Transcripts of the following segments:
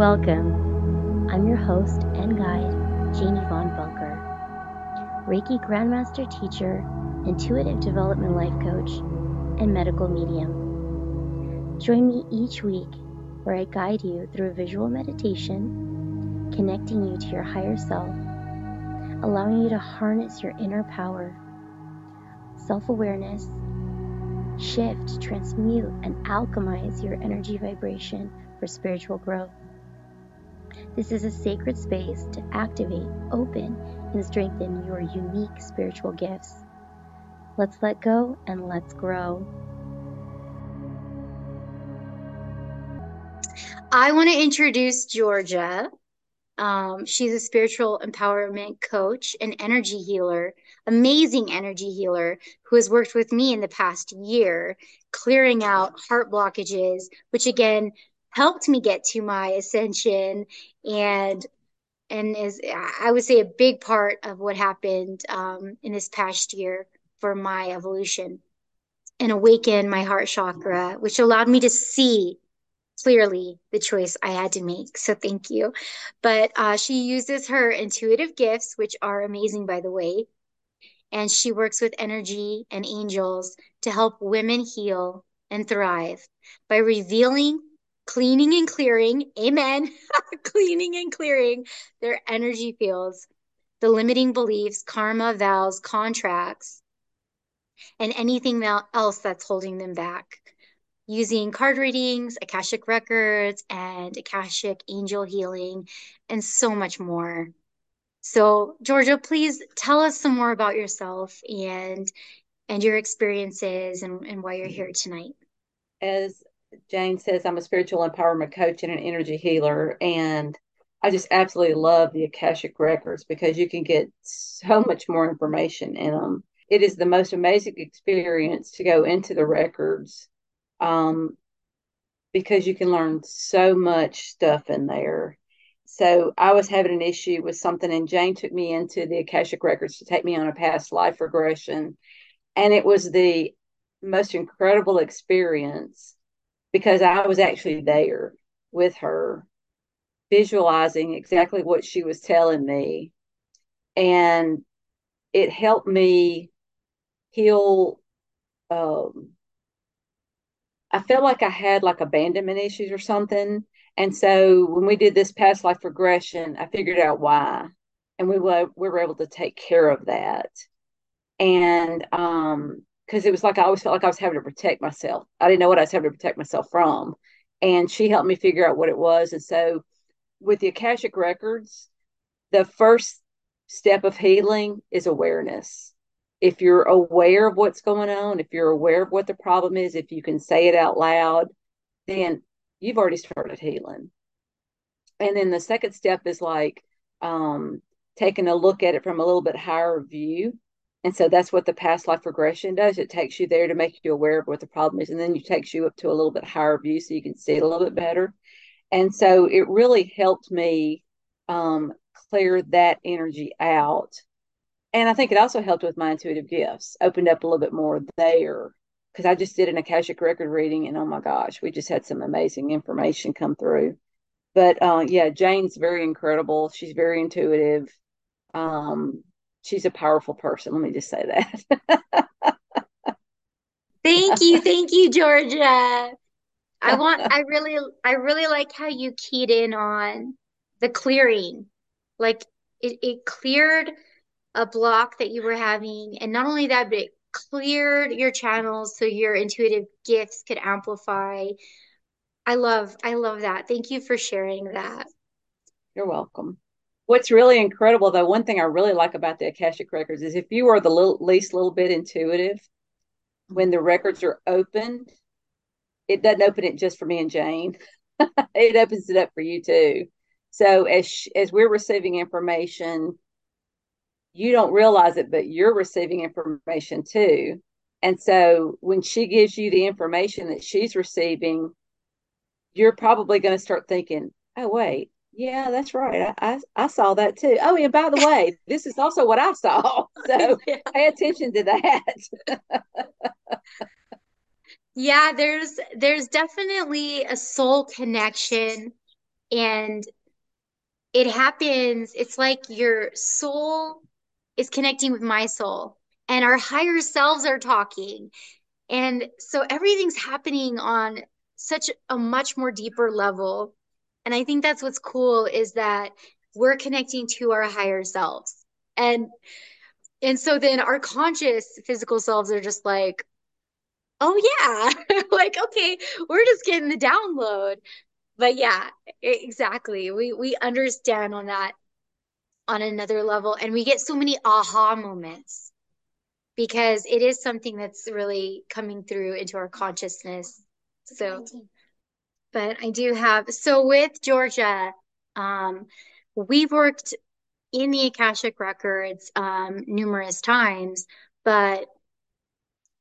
Welcome. I'm your host and guide, Janie Von Bunker, Reiki Grandmaster Teacher, Intuitive Development Life Coach, and Medical Medium. Join me each week where I guide you through visual meditation, connecting you to your higher self, allowing you to harness your inner power, self awareness, shift, transmute, and alchemize your energy vibration for spiritual growth. This is a sacred space to activate, open, and strengthen your unique spiritual gifts. Let's let go and let's grow. I want to introduce Georgia. Um, she's a spiritual empowerment coach, an energy healer, amazing energy healer who has worked with me in the past year, clearing out heart blockages, which again helped me get to my ascension and and is I would say a big part of what happened um, in this past year for my evolution and awaken my heart chakra, which allowed me to see clearly the choice I had to make. So thank you. But uh, she uses her intuitive gifts, which are amazing, by the way. And she works with energy and angels to help women heal and thrive by revealing cleaning and clearing, amen, cleaning and clearing their energy fields, the limiting beliefs, karma, vows, contracts, and anything else that's holding them back. Using card readings, Akashic records, and Akashic angel healing, and so much more. So, Georgia, please tell us some more about yourself and and your experiences and, and why you're here tonight. As Jane says I'm a spiritual empowerment coach and an energy healer. And I just absolutely love the Akashic Records because you can get so much more information in them. It is the most amazing experience to go into the records um, because you can learn so much stuff in there. So I was having an issue with something, and Jane took me into the Akashic Records to take me on a past life regression. And it was the most incredible experience because I was actually there with her, visualizing exactly what she was telling me. And it helped me heal. Um, I felt like I had like abandonment issues or something. And so when we did this past life regression, I figured out why. And we were, we were able to take care of that. And um, because it was like I always felt like I was having to protect myself. I didn't know what I was having to protect myself from. And she helped me figure out what it was. And so with the Akashic Records, the first step of healing is awareness. If you're aware of what's going on, if you're aware of what the problem is, if you can say it out loud, then you've already started healing. And then the second step is like um, taking a look at it from a little bit higher view and so that's what the past life regression does. It takes you there to make you aware of what the problem is, and then it takes you up to a little bit higher view so you can see it a little bit better. And so it really helped me um, clear that energy out. And I think it also helped with my intuitive gifts, opened up a little bit more there because I just did an Akashic record reading, and oh my gosh, we just had some amazing information come through. But uh, yeah, Jane's very incredible. She's very intuitive. Um, she's a powerful person. Let me just say that. thank you, thank you, Georgia. I want. I really, I really like how you keyed in on the clearing. Like it, it cleared a block that you were having, and not only that, but it cleared your channels so your intuitive gifts could amplify. I love, I love that. Thank you for sharing that. You're welcome. What's really incredible, though, one thing I really like about the Akashic records is if you are the little, least little bit intuitive, when the records are opened, it doesn't open it just for me and Jane. it opens it up for you too. So as as we're receiving information, you don't realize it, but you're receiving information too. And so when she gives you the information that she's receiving, you're probably going to start thinking, "Oh wait, yeah, that's right. I, I, I saw that too. Oh, and by the way, this is also what I saw. So pay attention to that. yeah, there's there's definitely a soul connection And it happens, it's like your soul is connecting with my soul and our higher selves are talking. And so everything's happening on such a much more deeper level. And I think that's what's cool is that we're connecting to our higher selves. And and so then our conscious physical selves are just like, oh yeah, like okay, we're just getting the download. But yeah, exactly. We we understand on that on another level and we get so many aha moments because it is something that's really coming through into our consciousness. So but I do have so with Georgia, um, we've worked in the Akashic records um, numerous times, but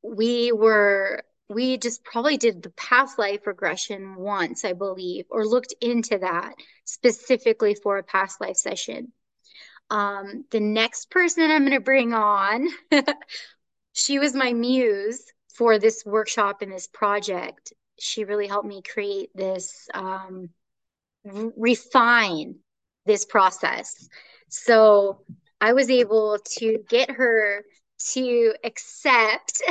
we were we just probably did the past life regression once, I believe, or looked into that specifically for a past life session. Um, the next person I'm going to bring on, she was my muse for this workshop and this project. She really helped me create this, um, refine this process. So I was able to get her to accept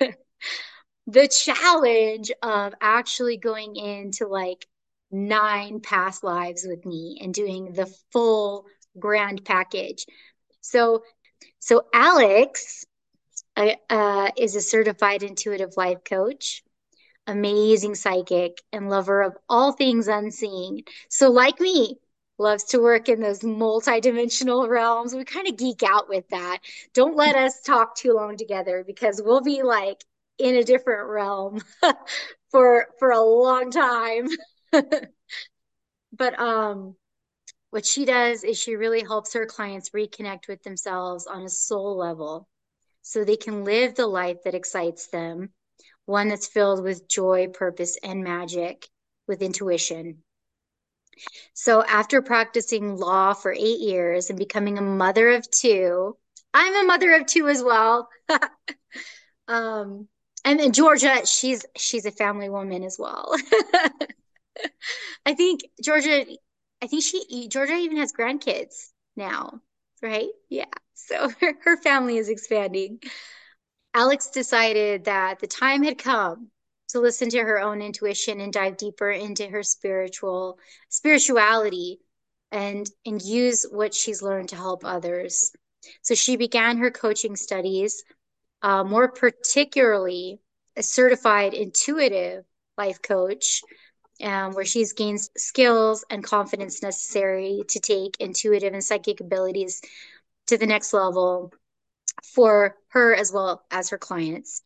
the challenge of actually going into like nine past lives with me and doing the full grand package. So, so Alex uh, uh, is a certified intuitive life coach, amazing psychic, and lover of all things unseen. So, like me, loves to work in those multidimensional realms. We kind of geek out with that. Don't let us talk too long together because we'll be like in a different realm for for a long time. but um what she does is she really helps her clients reconnect with themselves on a soul level so they can live the life that excites them, one that's filled with joy, purpose, and magic with intuition. So after practicing law for eight years and becoming a mother of two, I'm a mother of two as well. um, and then Georgia, she's she's a family woman as well. I think Georgia, I think she Georgia even has grandkids now, right? Yeah. So her, her family is expanding. Alex decided that the time had come to listen to her own intuition and dive deeper into her spiritual spirituality and and use what she's learned to help others. So she began her coaching studies, uh, more particularly a certified intuitive life coach, um, where she's gained skills and confidence necessary to take intuitive and psychic abilities to the next level for her as well as her clients.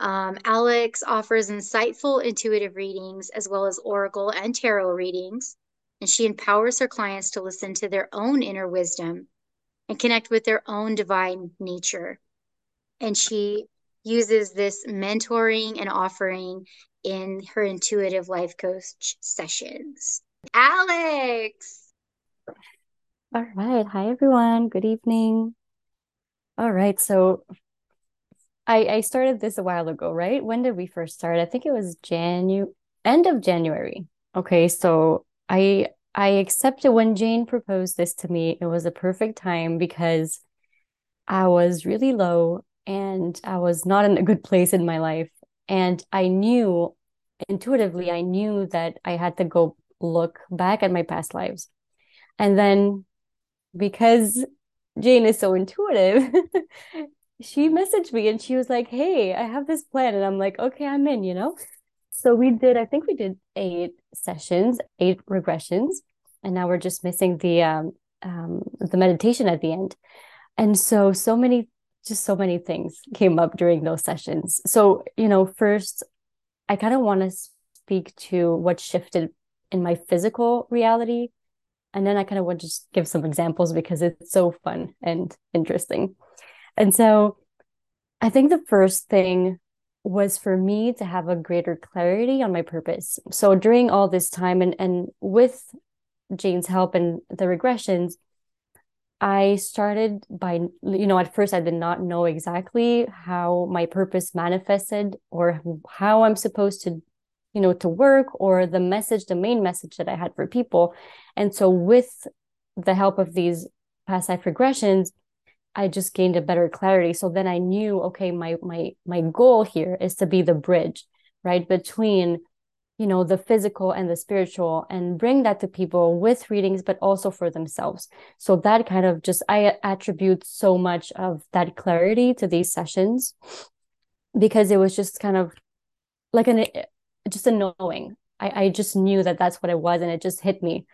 Um, Alex offers insightful intuitive readings as well as oracle and tarot readings, and she empowers her clients to listen to their own inner wisdom and connect with their own divine nature. And she uses this mentoring and offering in her intuitive life coach sessions. Alex! All right. Hi, everyone. Good evening. All right. So I I started this a while ago, right? When did we first start? I think it was Janu end of January. Okay, so I I accepted when Jane proposed this to me. It was a perfect time because I was really low and I was not in a good place in my life. And I knew intuitively, I knew that I had to go look back at my past lives. And then because Jane is so intuitive, she messaged me and she was like, Hey, I have this plan. And I'm like, Okay, I'm in, you know? So we did, I think we did eight sessions, eight regressions. And now we're just missing the um, um the meditation at the end. And so so many just so many things came up during those sessions. So, you know, first I kind of want to speak to what shifted in my physical reality. And then I kind of want to just give some examples because it's so fun and interesting. And so I think the first thing was for me to have a greater clarity on my purpose. So during all this time and and with Jane's help and the regressions, I started by you know at first I did not know exactly how my purpose manifested or how I'm supposed to you know, to work or the message, the main message that I had for people. And so with the help of these past life regressions, I just gained a better clarity. So then I knew, okay, my my my goal here is to be the bridge, right, between you know the physical and the spiritual and bring that to people with readings but also for themselves so that kind of just i attribute so much of that clarity to these sessions because it was just kind of like an just a knowing i i just knew that that's what it was and it just hit me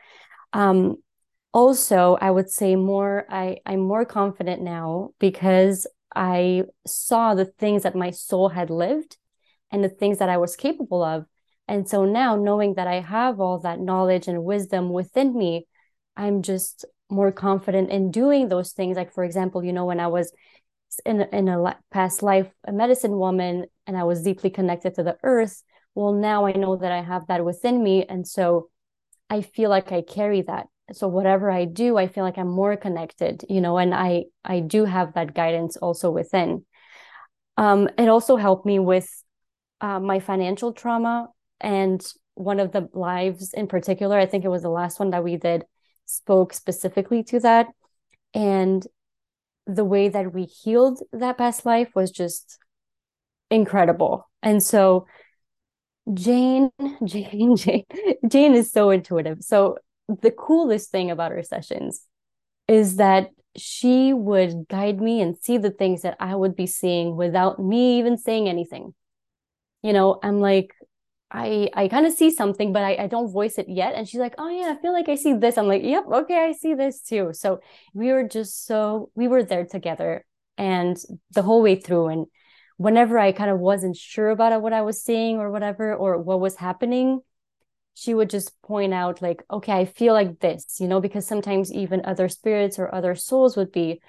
um also i would say more i i'm more confident now because i saw the things that my soul had lived and the things that i was capable of and so now knowing that I have all that knowledge and wisdom within me, I'm just more confident in doing those things. Like, for example, you know, when I was in, in a past life, a medicine woman, and I was deeply connected to the earth. Well, now I know that I have that within me. And so I feel like I carry that. So whatever I do, I feel like I'm more connected, you know, and I I do have that guidance also within. Um, it also helped me with uh, my financial trauma and one of the lives in particular, I think it was the last one that we did, spoke specifically to that. And the way that we healed that past life was just incredible. And so Jane, Jane, Jane, Jane is so intuitive. So the coolest thing about her sessions is that she would guide me and see the things that I would be seeing without me even saying anything. You know, I'm like, I I kind of see something, but I, I don't voice it yet. And she's like, Oh yeah, I feel like I see this. I'm like, Yep, okay, I see this too. So we were just so we were there together and the whole way through. And whenever I kind of wasn't sure about what I was seeing or whatever, or what was happening, she would just point out, like, okay, I feel like this, you know, because sometimes even other spirits or other souls would be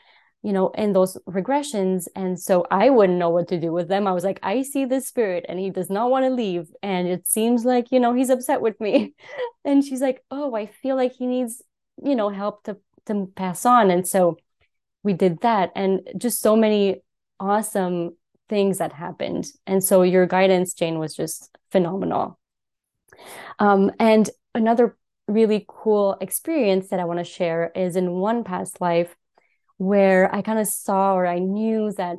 you know, in those regressions. And so I wouldn't know what to do with them. I was like, I see this spirit and he does not want to leave. And it seems like, you know, he's upset with me. and she's like, Oh, I feel like he needs, you know, help to to pass on. And so we did that. And just so many awesome things that happened. And so your guidance, Jane, was just phenomenal. Um, and another really cool experience that I want to share is in one past life where I kind of saw or I knew that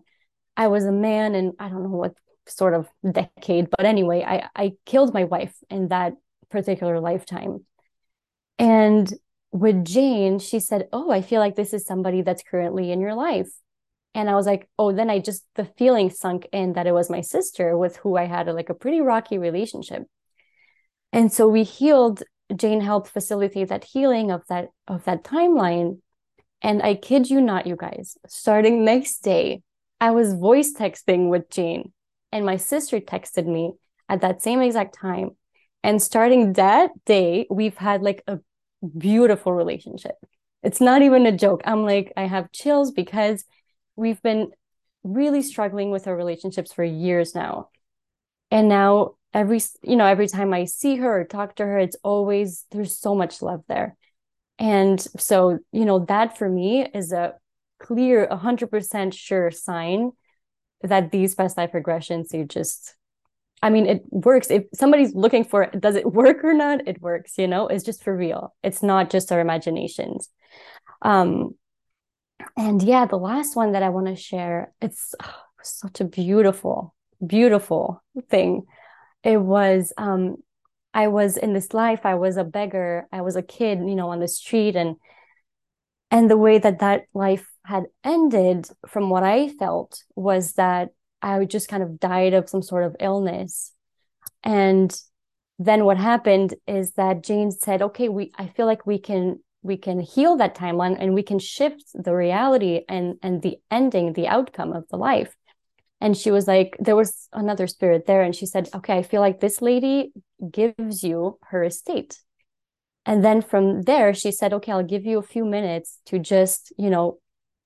I was a man and I don't know what sort of decade, but anyway, I, I killed my wife in that particular lifetime. And with Jane, she said, Oh, I feel like this is somebody that's currently in your life. And I was like, Oh, then I just, the feeling sunk in that it was my sister with who I had a, like a pretty rocky relationship. And so we healed, Jane helped facilitate that healing of that, of that timeline and I kid you not, you guys, starting next day, I was voice texting with Jane, and my sister texted me at that same exact time. And starting that day, we've had like a beautiful relationship. It's not even a joke. I'm like, I have chills because we've been really struggling with our relationships for years now. And now every you know every time i see her or talk to her it's always there's so much love there and so, you know, that for me is a clear, 100% sure sign that these past life regressions, you just, I mean, it works. If somebody's looking for it, does it work or not? It works, you know, it's just for real. It's not just our imaginations. Um, and yeah, the last one that I want to share, it's oh, such a beautiful, beautiful thing. It was um, I was in this life, I was a beggar, I was a kid, you know, on the street and and the way that that life had ended from what I felt was that I just kind of died of some sort of illness. And then what happened is that Jane said, "Okay, we I feel like we can we can heal that timeline and we can shift the reality and and the ending, the outcome of the life." and she was like there was another spirit there and she said okay i feel like this lady gives you her estate and then from there she said okay i'll give you a few minutes to just you know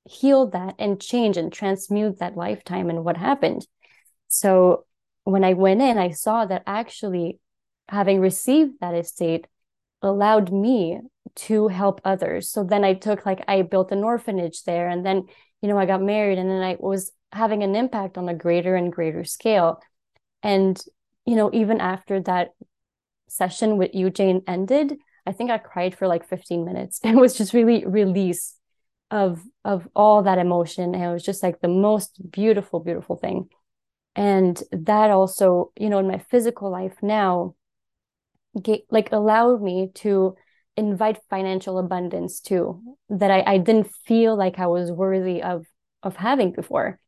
heal that and change and transmute that lifetime and what happened so when i went in i saw that actually having received that estate allowed me to help others so then i took like i built an orphanage there and then you know i got married and then i was having an impact on a greater and greater scale. And you know, even after that session with you, Jane, ended, I think I cried for like 15 minutes. It was just really release of of all that emotion. And it was just like the most beautiful, beautiful thing. And that also, you know, in my physical life now, like allowed me to invite financial abundance too, that I, I didn't feel like I was worthy of of having before.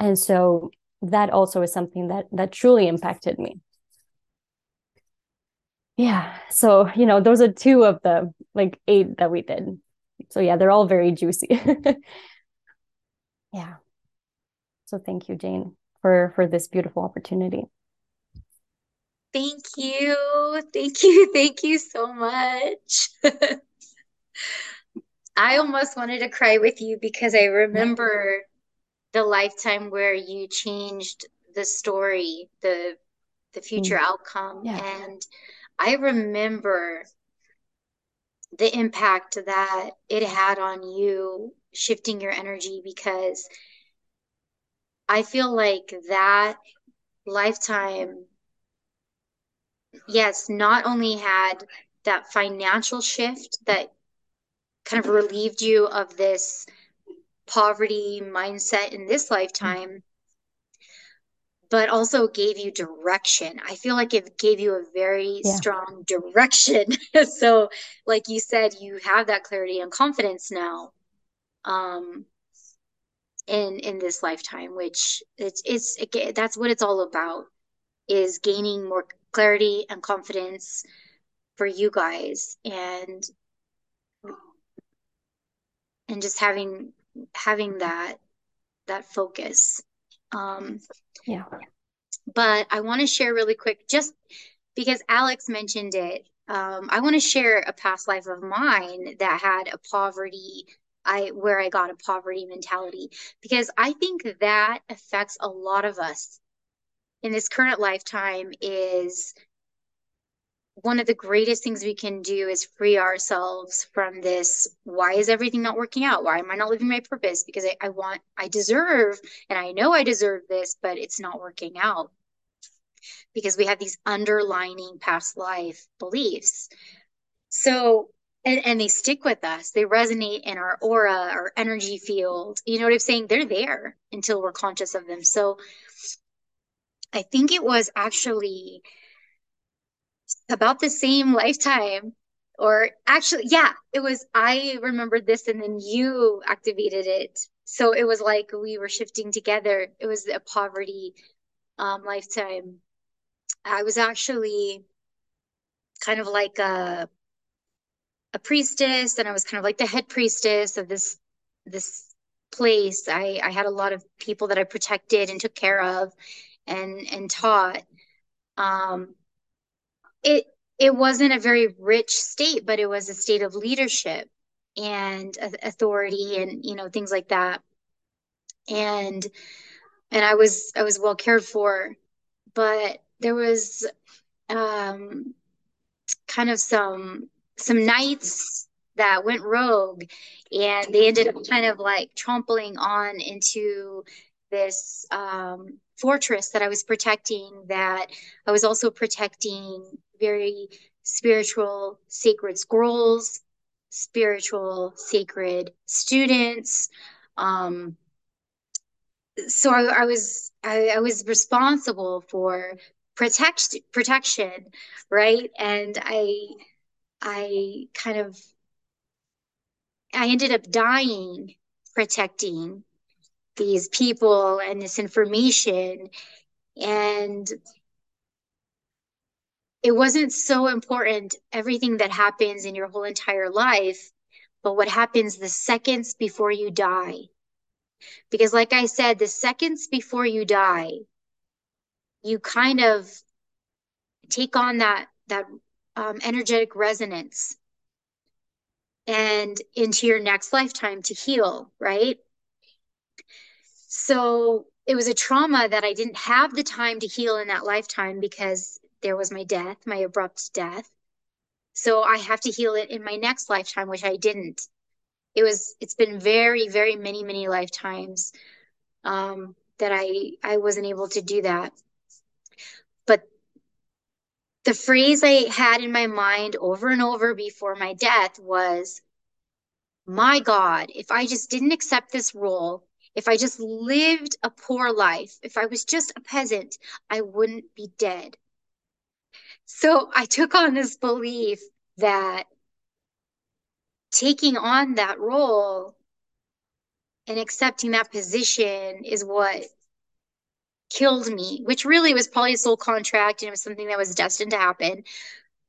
And so that also is something that that truly impacted me. Yeah. So, you know, those are two of the like eight that we did. So yeah, they're all very juicy. yeah. So thank you, Jane, for for this beautiful opportunity. Thank you. Thank you. Thank you so much. I almost wanted to cry with you because I remember the lifetime where you changed the story, the the future mm. outcome. Yeah. And I remember the impact that it had on you shifting your energy because I feel like that lifetime, yes, not only had that financial shift that kind of relieved you of this poverty mindset in this lifetime, but also gave you direction. I feel like it gave you a very yeah. strong direction. so, like you said, you have that clarity and confidence now. Um, in in this lifetime which it's it's that's what it's all about is gaining more clarity and confidence for you guys and and just having having that that focus. Um yeah. but i want to share really quick just because alex mentioned it um, i want to share a past life of mine that had a poverty i where i got a poverty mentality because i think that affects a lot of us in this current lifetime is one of the greatest things we can do is free ourselves from this why is everything not working out? Why am i not living my purpose? Because I, I, want i deserve and i know i deserve this but it's not working out. Because we have these underlining past life beliefs. So and, and they stick with us. They resonate in our aura our energy field. You know what i'm saying? They're there until we're conscious of them. So i think it was actually about the same lifetime or actually yeah it was i remembered this and then you activated it. So it was like we were shifting together. It was a poverty um, lifetime. I was actually kind of like a a priestess and i was kind of like the head priestess of this this place. I i had a lot of people that i protected and took care of and and taught um it it wasn't a very rich state, but it was a state of leadership and authority and you know things like that. And and I was I was well cared for, but there was um, kind of some some knights that went rogue and they ended up kind of like trampling on into this um, fortress that I was protecting that I was also protecting very spiritual sacred scrolls, spiritual sacred students. Um, so I, I was I, I, was responsible for protect protection, right? And I I kind of I ended up dying protecting these people and this information and it wasn't so important everything that happens in your whole entire life, but what happens the seconds before you die. Because, like I said, the seconds before you die, you kind of take on that that um, energetic resonance and into your next lifetime to heal, right? So it was a trauma that I didn't have the time to heal in that lifetime because there was my death, my abrupt death. So I have to heal it in my next lifetime, which I didn't. It was it's been very, very many, many lifetimes um, that I I wasn't able to do that. But the phrase I had in my mind over and over before my death was, my God, if I just didn't accept this role, if I just lived a poor life, if I was just a peasant, I wouldn't be dead. So I took on this belief that taking on that role and accepting that position is what killed me, which really was probably a soul contract and it was something that was destined to happen.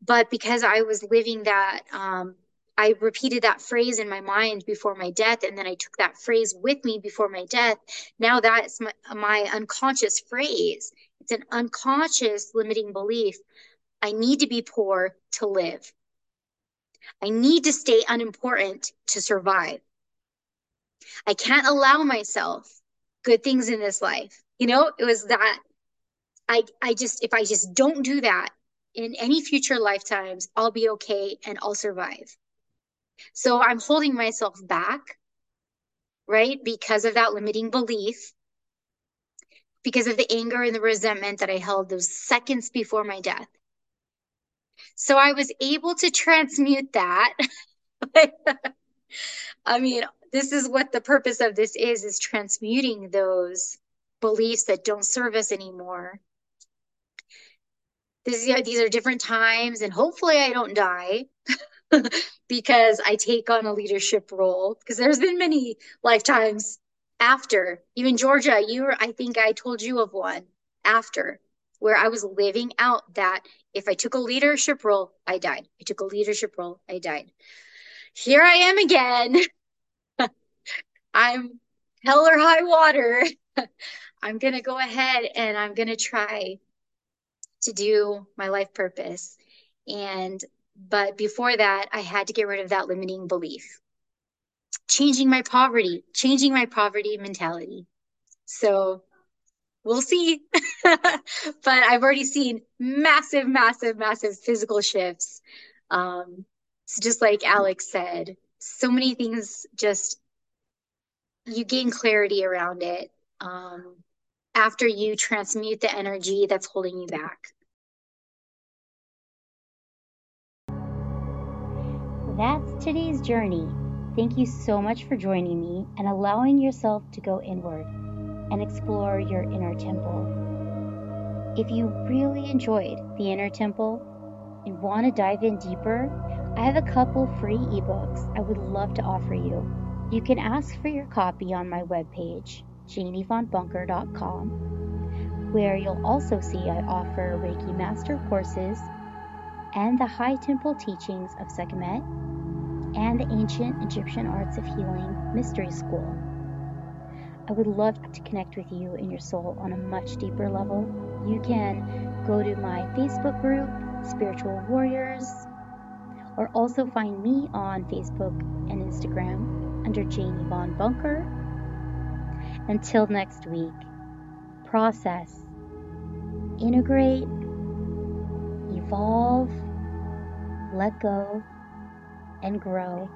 But because I was living that, um, I repeated that phrase in my mind before my death, and then I took that phrase with me before my death. Now that's my, my unconscious phrase. It's an unconscious limiting belief. I need to be poor to live. I need to stay unimportant to survive. I can't allow myself good things in this life. You know, it was that I I just if I just don't do that in any future lifetimes, I'll be okay and I'll survive. So I'm holding myself back, right? Because of that limiting belief, because of the anger and the resentment that I held those seconds before my death. So I was able to transmute that. I mean, this is what the purpose of this is, is transmuting those beliefs that don't serve us anymore. This, yeah, these are different times and hopefully I don't die because I take on a leadership role because there's been many lifetimes after even Georgia, you were, I think I told you of one after where I was living out that if I took a leadership role, I died. I took a leadership role, I died. Here I am again. I'm hell or high water. I'm going to go ahead and I'm going to try to do my life purpose. And, but before that, I had to get rid of that limiting belief. Changing my poverty, changing my poverty mentality. So we'll see. but I've already seen massive, massive, massive physical shifts. Um, so just like Alex said, so many things just you gain clarity around it um, after you transmute the energy that's holding you back. That's today's journey. Thank you so much for joining me and allowing yourself to go inward and explore your inner temple. If you really enjoyed the inner temple and want to dive in deeper, I have a couple free ebooks I would love to offer you. You can ask for your copy on my webpage, janievonbunker.com, where you'll also see I offer Reiki Master courses and the High Temple teachings of Sekhmet and the Ancient Egyptian Arts of Healing Mystery School. I would love to connect with you in your soul on a much deeper level. You can go to my Facebook group, Spiritual Warriors, or also find me on Facebook and Instagram under Janie Von Bunker. Until next week, process, integrate, evolve, let go, and grow.